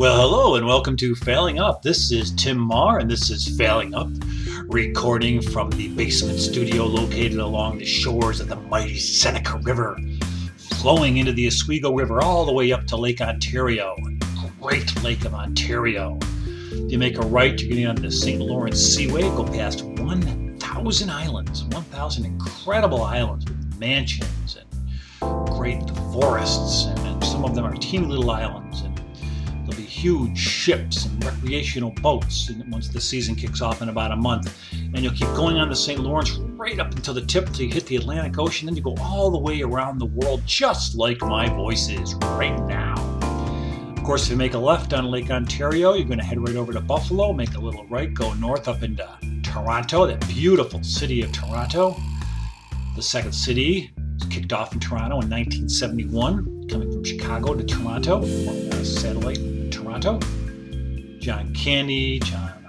Well, hello and welcome to Failing Up. This is Tim Mahar and this is Failing Up, recording from the basement studio located along the shores of the mighty Seneca River, flowing into the Oswego River all the way up to Lake Ontario, Great Lake of Ontario. If you make a right, you're getting on the St. Lawrence Seaway, go past 1,000 islands, 1,000 incredible islands with mansions and great forests, and, and some of them are teeny little islands. There'll be huge ships and recreational boats once the season kicks off in about a month. And you'll keep going on the St. Lawrence right up until the tip until you hit the Atlantic Ocean. Then you go all the way around the world, just like my voice is right now. Of course, if you make a left on Lake Ontario, you're going to head right over to Buffalo, make a little right, go north up into Toronto, that beautiful city of Toronto. The second city was kicked off in Toronto in 1971, coming from Chicago to Toronto, satellite Toronto. John Candy, John,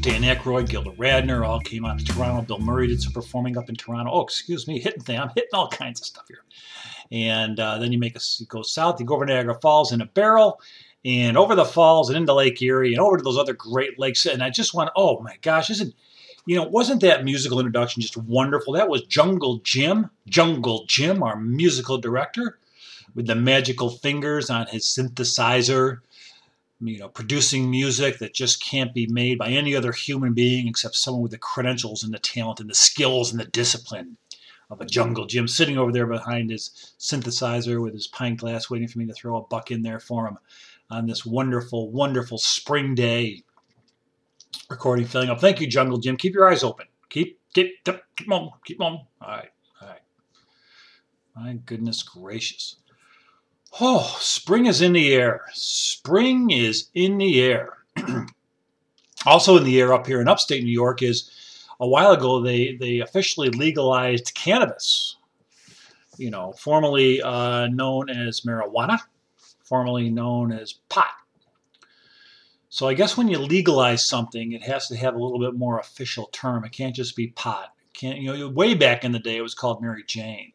Dan Aykroyd, Gilda Radner all came out to Toronto. Bill Murray did some performing up in Toronto. Oh, excuse me, hitting thing. I'm hitting all kinds of stuff here. And uh, then you make a you go south, you go over Niagara Falls in a barrel, and over the falls and into Lake Erie and over to those other great lakes. And I just want, oh my gosh, isn't you know, wasn't that musical introduction just wonderful? That was Jungle Jim, Jungle Jim, our musical director, with the magical fingers on his synthesizer, you know, producing music that just can't be made by any other human being except someone with the credentials and the talent and the skills and the discipline of a Jungle Jim sitting over there behind his synthesizer with his pint glass waiting for me to throw a buck in there for him on this wonderful, wonderful spring day recording Failing Up. Thank you, Jungle Jim. Keep your eyes open. Keep keep keep on, keep on. All right, all right. My goodness gracious. Oh, spring is in the air. Spring is in the air. also in the air up here in upstate New York is a while ago they they officially legalized cannabis. You know, formerly uh, known as marijuana, formerly known as pot. So I guess when you legalize something, it has to have a little bit more official term. It can't just be pot. Can't you know? Way back in the day, it was called Mary Jane.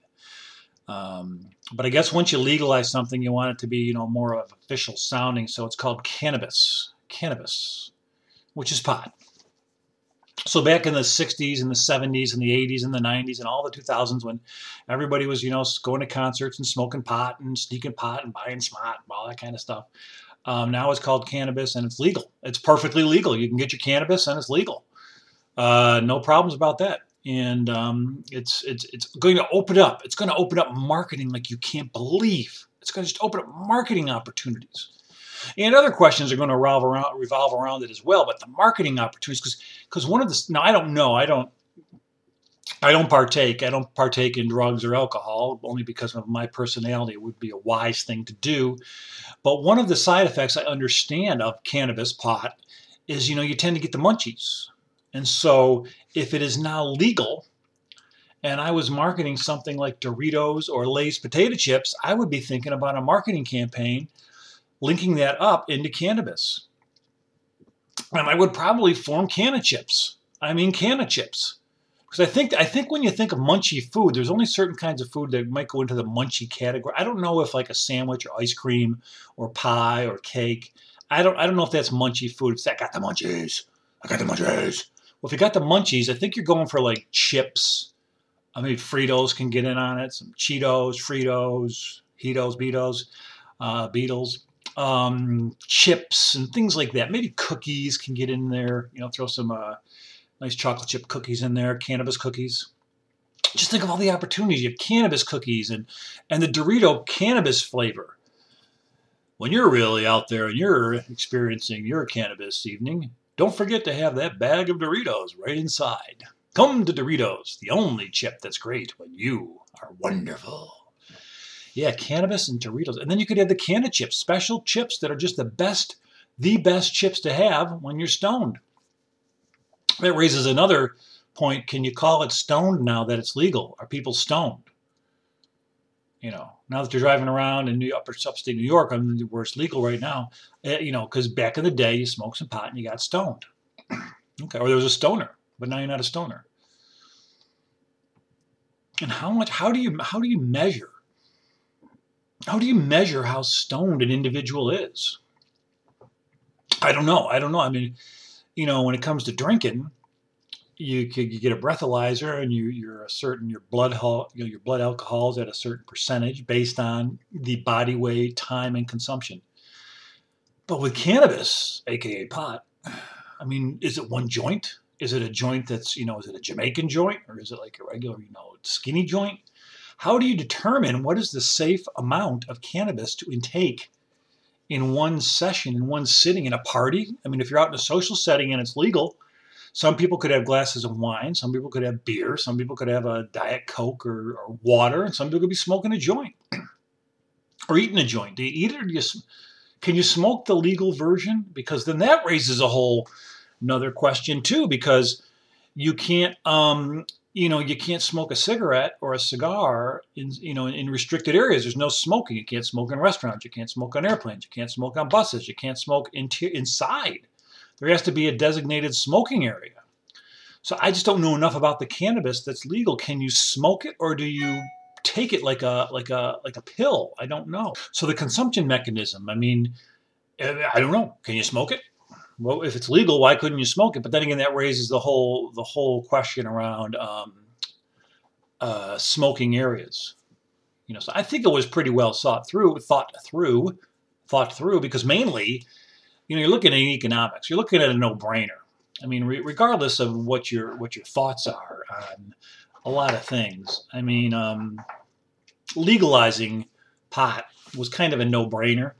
Um, but I guess once you legalize something, you want it to be you know more of official sounding. So it's called cannabis. Cannabis, which is pot. So back in the 60s and the 70s and the 80s and the 90s and all the 2000s when everybody was, you know, going to concerts and smoking pot and sneaking pot and buying smart and all that kind of stuff. Um, now it's called cannabis and it's legal. It's perfectly legal. You can get your cannabis and it's legal. Uh, no problems about that. And um, it's it's it's going to open up. It's going to open up marketing like you can't believe. It's going to just open up marketing opportunities. And other questions are going to revolve around revolve around it as well. But the marketing opportunities, because because one of the now I don't know. I don't I don't partake. I don't partake in drugs or alcohol only because of my personality. It would be a wise thing to do. But one of the side effects I understand of cannabis pot is, you know, you tend to get the munchies. And so if it is now legal and I was marketing something like Doritos or Lay's potato chips, I would be thinking about a marketing campaign linking that up into cannabis. And I would probably form canna chips. I mean, canna chips because I think I think when you think of munchy food, there's only certain kinds of food that might go into the munchy category. I don't know if like a sandwich or ice cream or pie or cake. I don't I don't know if that's munchy food. It's I got the munchies. I got the munchies. Well, if you got the munchies, I think you're going for like chips. I mean, Fritos can get in on it. Some Cheetos, Fritos, Heatos, Beatos, uh, Beatles, um, chips, and things like that. Maybe cookies can get in there. You know, throw some. Uh, nice chocolate chip cookies in there, cannabis cookies. Just think of all the opportunities. You have cannabis cookies and, and the Dorito cannabis flavor. When you're really out there and you're experiencing your cannabis evening, don't forget to have that bag of Doritos right inside. Come to Doritos, the only chip that's great when you are wonderful. Yeah, cannabis and Doritos. And then you could have the canna chips, special chips that are just the best, the best chips to have when you're stoned. That raises another point. Can you call it stoned now that it's legal? Are people stoned? You know, now that you're driving around in New upper upstate New York, I where it's legal right now, eh, you know, because back in the day you smoked some pot and you got stoned. okay, or there was a stoner, but now you're not a stoner. And how much? How do you how do you measure? How do you measure how stoned an individual is? I don't know. I don't know. I mean, you know, when it comes to drinking, you could you get a breathalyzer and you you're a certain your blood you know, your blood alcohols at a certain percentage based on the body weight, time, and consumption. But with cannabis, aka pot, I mean, is it one joint? Is it a joint that's you know is it a Jamaican joint or is it like a regular you know skinny joint? How do you determine what is the safe amount of cannabis to intake in one session, in one sitting, in a party? I mean, if you're out in a social setting and it's legal, some people could have glasses of wine, some people could have beer, some people could have a Diet Coke or, or water, and some people could be smoking a joint or eating a joint. Do you eat it or do you, can you smoke the legal version? Because then that raises a whole another question too, because you can't um, you know, you can't smoke a cigarette or a cigar in, you know, in restricted areas. There's no smoking. You can't smoke in restaurants. You can't smoke on airplanes. You can't smoke on buses. You can't smoke in inside. There has to be a designated smoking area. So I just don't know enough about the cannabis that's legal. Can you smoke it or do you take it like a like a like a pill? I don't know. So the consumption mechanism. I mean, I don't know. Can you smoke it? well, if it's legal, why couldn't you smoke it? But then again, that raises the whole the whole question around um, uh, smoking areas. You know, so I think it was pretty well thought through, thought through, thought through, because mainly, you know, you're looking at economics. You're looking at a no-brainer. I mean, re- regardless of what your what your thoughts are on a lot of things. I mean, um, legalizing pot was kind of a no-brainer,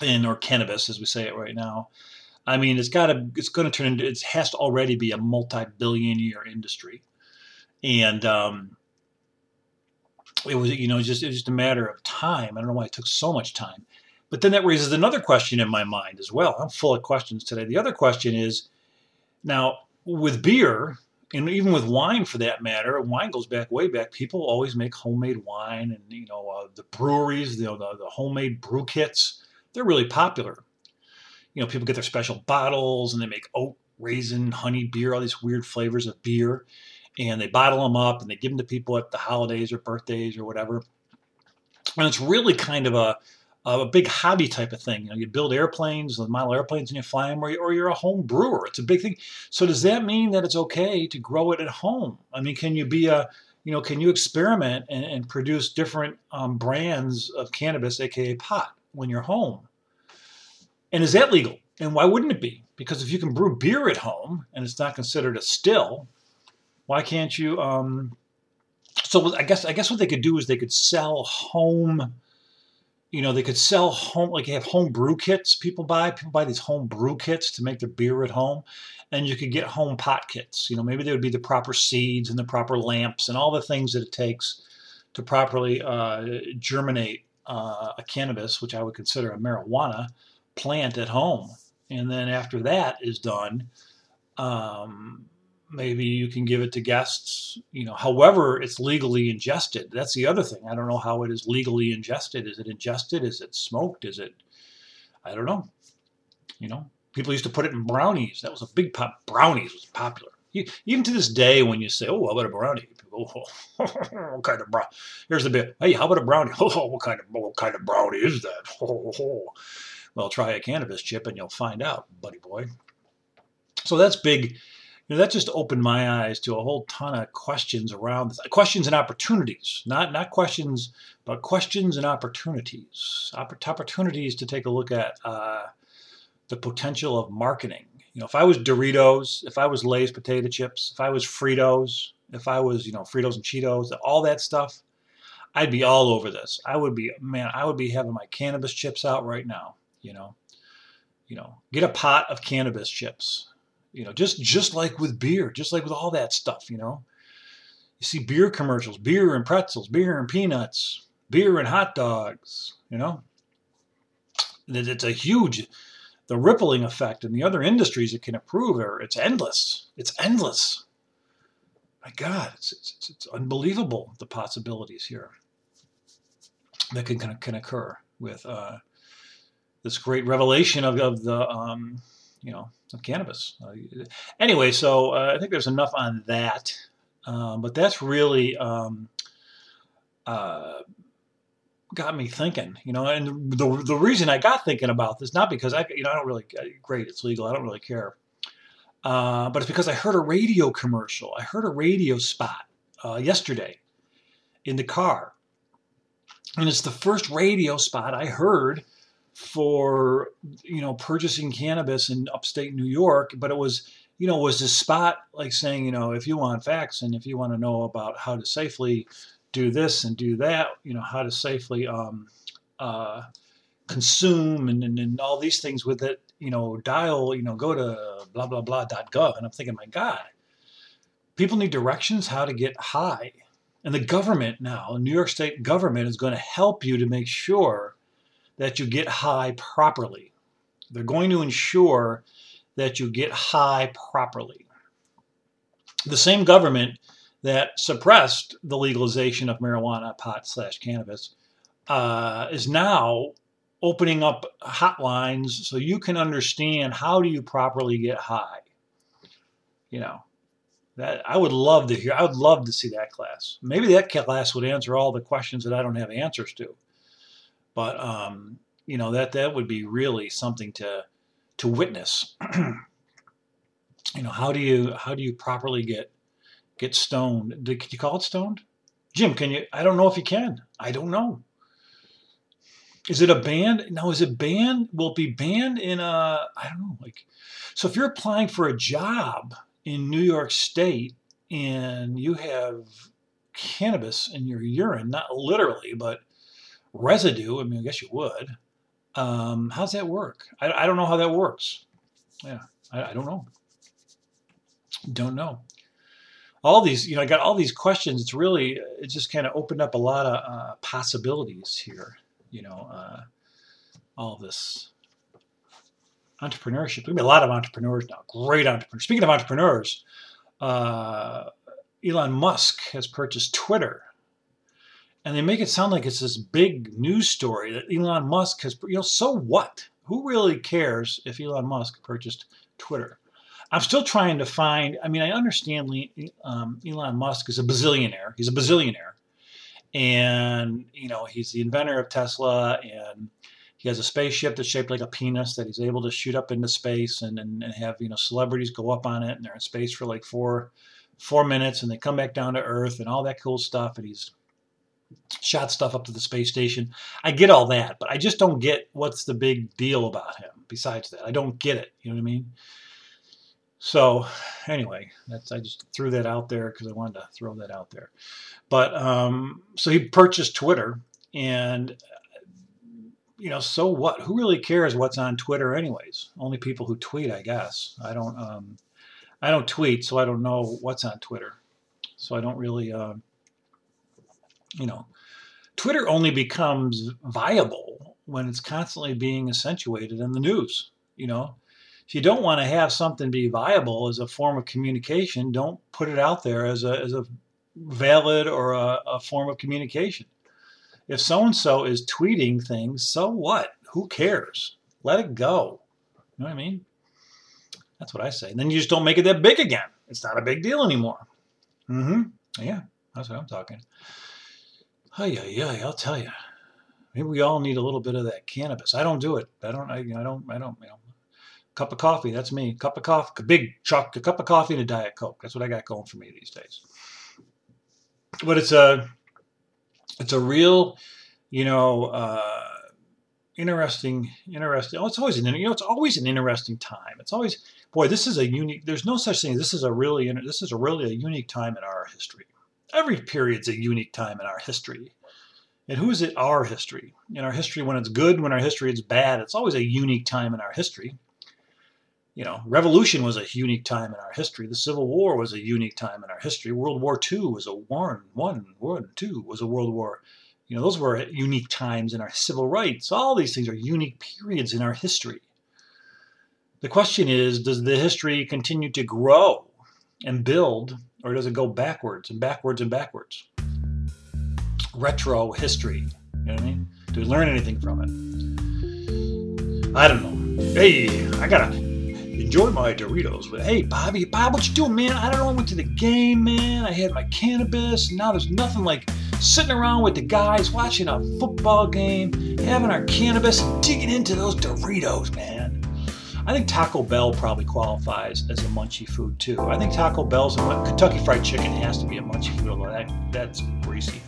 and or cannabis, as we say it right now. I mean, it's got to, it's going to turn into, it has to already be a multi-billion year industry. And, um, it was, you know, just, it was just a matter of time. I don't know why it took so much time. But then that raises another question in my mind as well. I'm full of questions today. The other question is now with beer, and even with wine for that matter, wine goes back way back. People always make homemade wine, and you know uh, the breweries, you know, the, the homemade brew kits, they're really popular you know, people get their special bottles and they make oat, raisin, honey beer, all these weird flavors of beer. And they bottle them up and they give them to people at the holidays or birthdays or whatever. And it's really kind of a, a big hobby type of thing. You know, you build airplanes, model airplanes, and you fly them, or you're a home brewer. It's a big thing. So does that mean that it's okay to grow it at home? I mean, can you be a, you know, can you experiment and, and produce different um, brands of cannabis, aka pot, when you're home? And is that legal? And why wouldn't it be? Because if you can brew beer at home and it's not considered a still, why can't you? Um, so I guess I guess what they could do is they could sell home. You know, they could sell home like you have home brew kits. People buy people buy these home brew kits to make their beer at home, and you could get home pot kits. You know, maybe there would be the proper seeds and the proper lamps and all the things that it takes to properly uh, germinate uh, a cannabis, which I would consider a marijuana plant at home. And then after that is done, um, maybe you can give it to guests, you know, however it's legally ingested. That's the other thing. I don't know how it is legally ingested. Is it ingested? Is it smoked? Is it, I don't know. You know, people used to put it in brownies. That was a big pop. Brownies was popular. Even to this day, when you say, "Oh, how about a brownie?" People, oh, what kind of brownie? Here's the bit. Hey, how about a brownie? Oh, what kind of what kind of brownie is that? Oh, oh. Well, try a cannabis chip and you'll find out, buddy boy. So that's big. You know, that just opened my eyes to a whole ton of questions around this. questions and opportunities, not not questions, but questions and opportunities. opportunities to take a look at uh, the potential of marketing. You know, if I was Doritos, if I was Lay's potato chips, if I was Fritos, if I was you know Fritos and Cheetos, all that stuff, I'd be all over this. I would be man, I would be having my cannabis chips out right now you know you know get a pot of cannabis chips you know just just like with beer just like with all that stuff you know? You see beer commercials beer and pretzels beer and peanuts beer and hot dogs you know? It's a huge the rippling effect in the other industries it can improve are it's endless it's endless. My god it's, it's, it's unbelievable the possibilities here that can, can, can occur with uh, this great revelation of, of the um, you know cannabis. Uh, anyway, so uh, I think there's enough on that, um, but that's really um, uh, got me thinking, you know, and the the reason I got thinking about this not because I you know I don't really great it's legal I don't really care, uh, but it's because I heard a radio commercial I heard a radio spot uh, yesterday in the car, and it's the first radio spot I heard for you know purchasing cannabis in upstate New York, but it was you know was this spot like saying you know if you want facts and if you want to know about how to safely do this and do that, you know, how to safely um, uh, consume and, and, and, all these things with it, you know, dial, you know, go to blah, blah, blah.gov. And I'm thinking, my God, people need directions how to get high. And the government now, New York State government is going to help you to make sure that you get high properly. They're going to ensure that you get high properly. The same government that suppressed the legalization of marijuana, pot slash cannabis, uh, is now opening up hotlines so you can understand how do you properly get high. You know, that I would love to hear. I would love to see that class. Maybe that class would answer all the questions that I don't have answers to. But um, you know that that would be really something to to witness. you know, how do you how do you properly get get stoned. Did you call it stoned? Jim, can you? I don't know if you can. I don't know. Is it a banned? Now, is it banned? Will it be banned in a? I don't know. Like, so if you're applying for a job in New York State and you have cannabis in your urine, not literally, but residue. I mean, I guess you would. Um, how's that work? I, I, don't know how that works. Yeah, I, I don't know. Don't know all these, you know, I got all these questions. It's really, it just kind of opened up a lot of uh, possibilities here. You know, uh, all this entrepreneurship. There's be a lot of entrepreneurs now. Great entrepreneurs. Speaking of entrepreneurs, uh, Elon Musk has purchased Twitter, and they make it sound like it's this big news story that Elon Musk has. You know, so what? Who really cares if Elon Musk purchased Twitter? I'm still trying to find. I mean, I understand um, Elon Musk is a bazillionaire. He's a bazillionaire, and you know he's the inventor of Tesla, and he has a spaceship that's shaped like a penis that he's able to shoot up into space and, and, and have you know celebrities go up on it, and they're in space for like four four minutes, and they come back down to Earth, and all that cool stuff, and he's shot stuff up to the space station. I get all that, but I just don't get what's the big deal about him. Besides that, I don't get it. You know what I mean? So anyway, that's I just threw that out there because I wanted to throw that out there. But um, so he purchased Twitter, and you know, so what? Who really cares what's on Twitter, anyways? Only people who tweet, I guess. I don't. Um, I don't tweet, so I don't know what's on Twitter. So I don't really, uh, you know, Twitter only becomes viable when it's constantly being accentuated in the news. You know, if you don't want to have something be viable as a form of communication, don't put it out there as a, as a valid or a, a form of communication. If so and so is tweeting things, so what? Who cares? Let it go. You know what I mean? That's what I say. And then you just don't make it that big again. It's not a big deal anymore. Mm-hmm. Yeah, that's what I'm talking. Hey, yeah, yeah, I'll tell you. Maybe we all need a little bit of that cannabis. I don't do it. I don't. I, I don't. I don't. You know, cup of coffee. That's me. Cup of coffee, a big chuck, a cup of coffee and a diet coke. That's what I got going for me these days. But it's a, it's a real, you know, uh, interesting, interesting. Oh, it's always an, you know, it's always an interesting time. It's always, boy, this is a unique. There's no such thing. This is a really, this is a really a unique time in our history. Every period's a unique time in our history. And who is it our history? In our history, when it's good, when our history is bad, it's always a unique time in our history you know, revolution was a unique time in our history. The Civil War was a unique time in our history. World War II was a one, one, one, two was a World War. You know, those were unique times in our civil rights. All these things are unique periods in our history. The question is, does the history continue to grow and build, or does it go backwards and backwards and backwards? Retro history. You know what I mean? Do we learn anything from it? I don't know. Hey, I gotta enjoy my Doritos. But hey, Bobby, Bob, what you doing, man? I don't know. I went to the game, man. I had my cannabis. And now there's nothing like sitting around with the guys, watching a football game, having our cannabis, digging into those Doritos, man. I think Taco Bell probably qualifies as a munchie food too. I think Taco Bell's a Kentucky Fried Chicken has to be a munchie food. Although that that's greasy.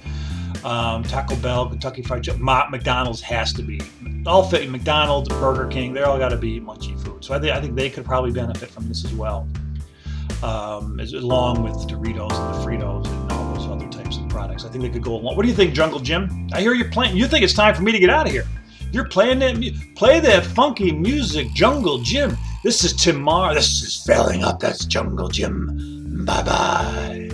Um, Taco Bell, Kentucky Fried Chicken, McDonald's has to be. All fit. McDonald's, Burger King, they all got to be munchie food. So I think I think they could probably benefit from this as well, um, as, along with Doritos and the Fritos and all those other types of products. I think they could go along. What do you think, Jungle Jim? I hear you're playing. You think it's time for me to get out of here? You're playing that. Play that funky music, Jungle Jim. This is Tim Mahar. This is Failing Up. That's Jungle Jim. Bye bye.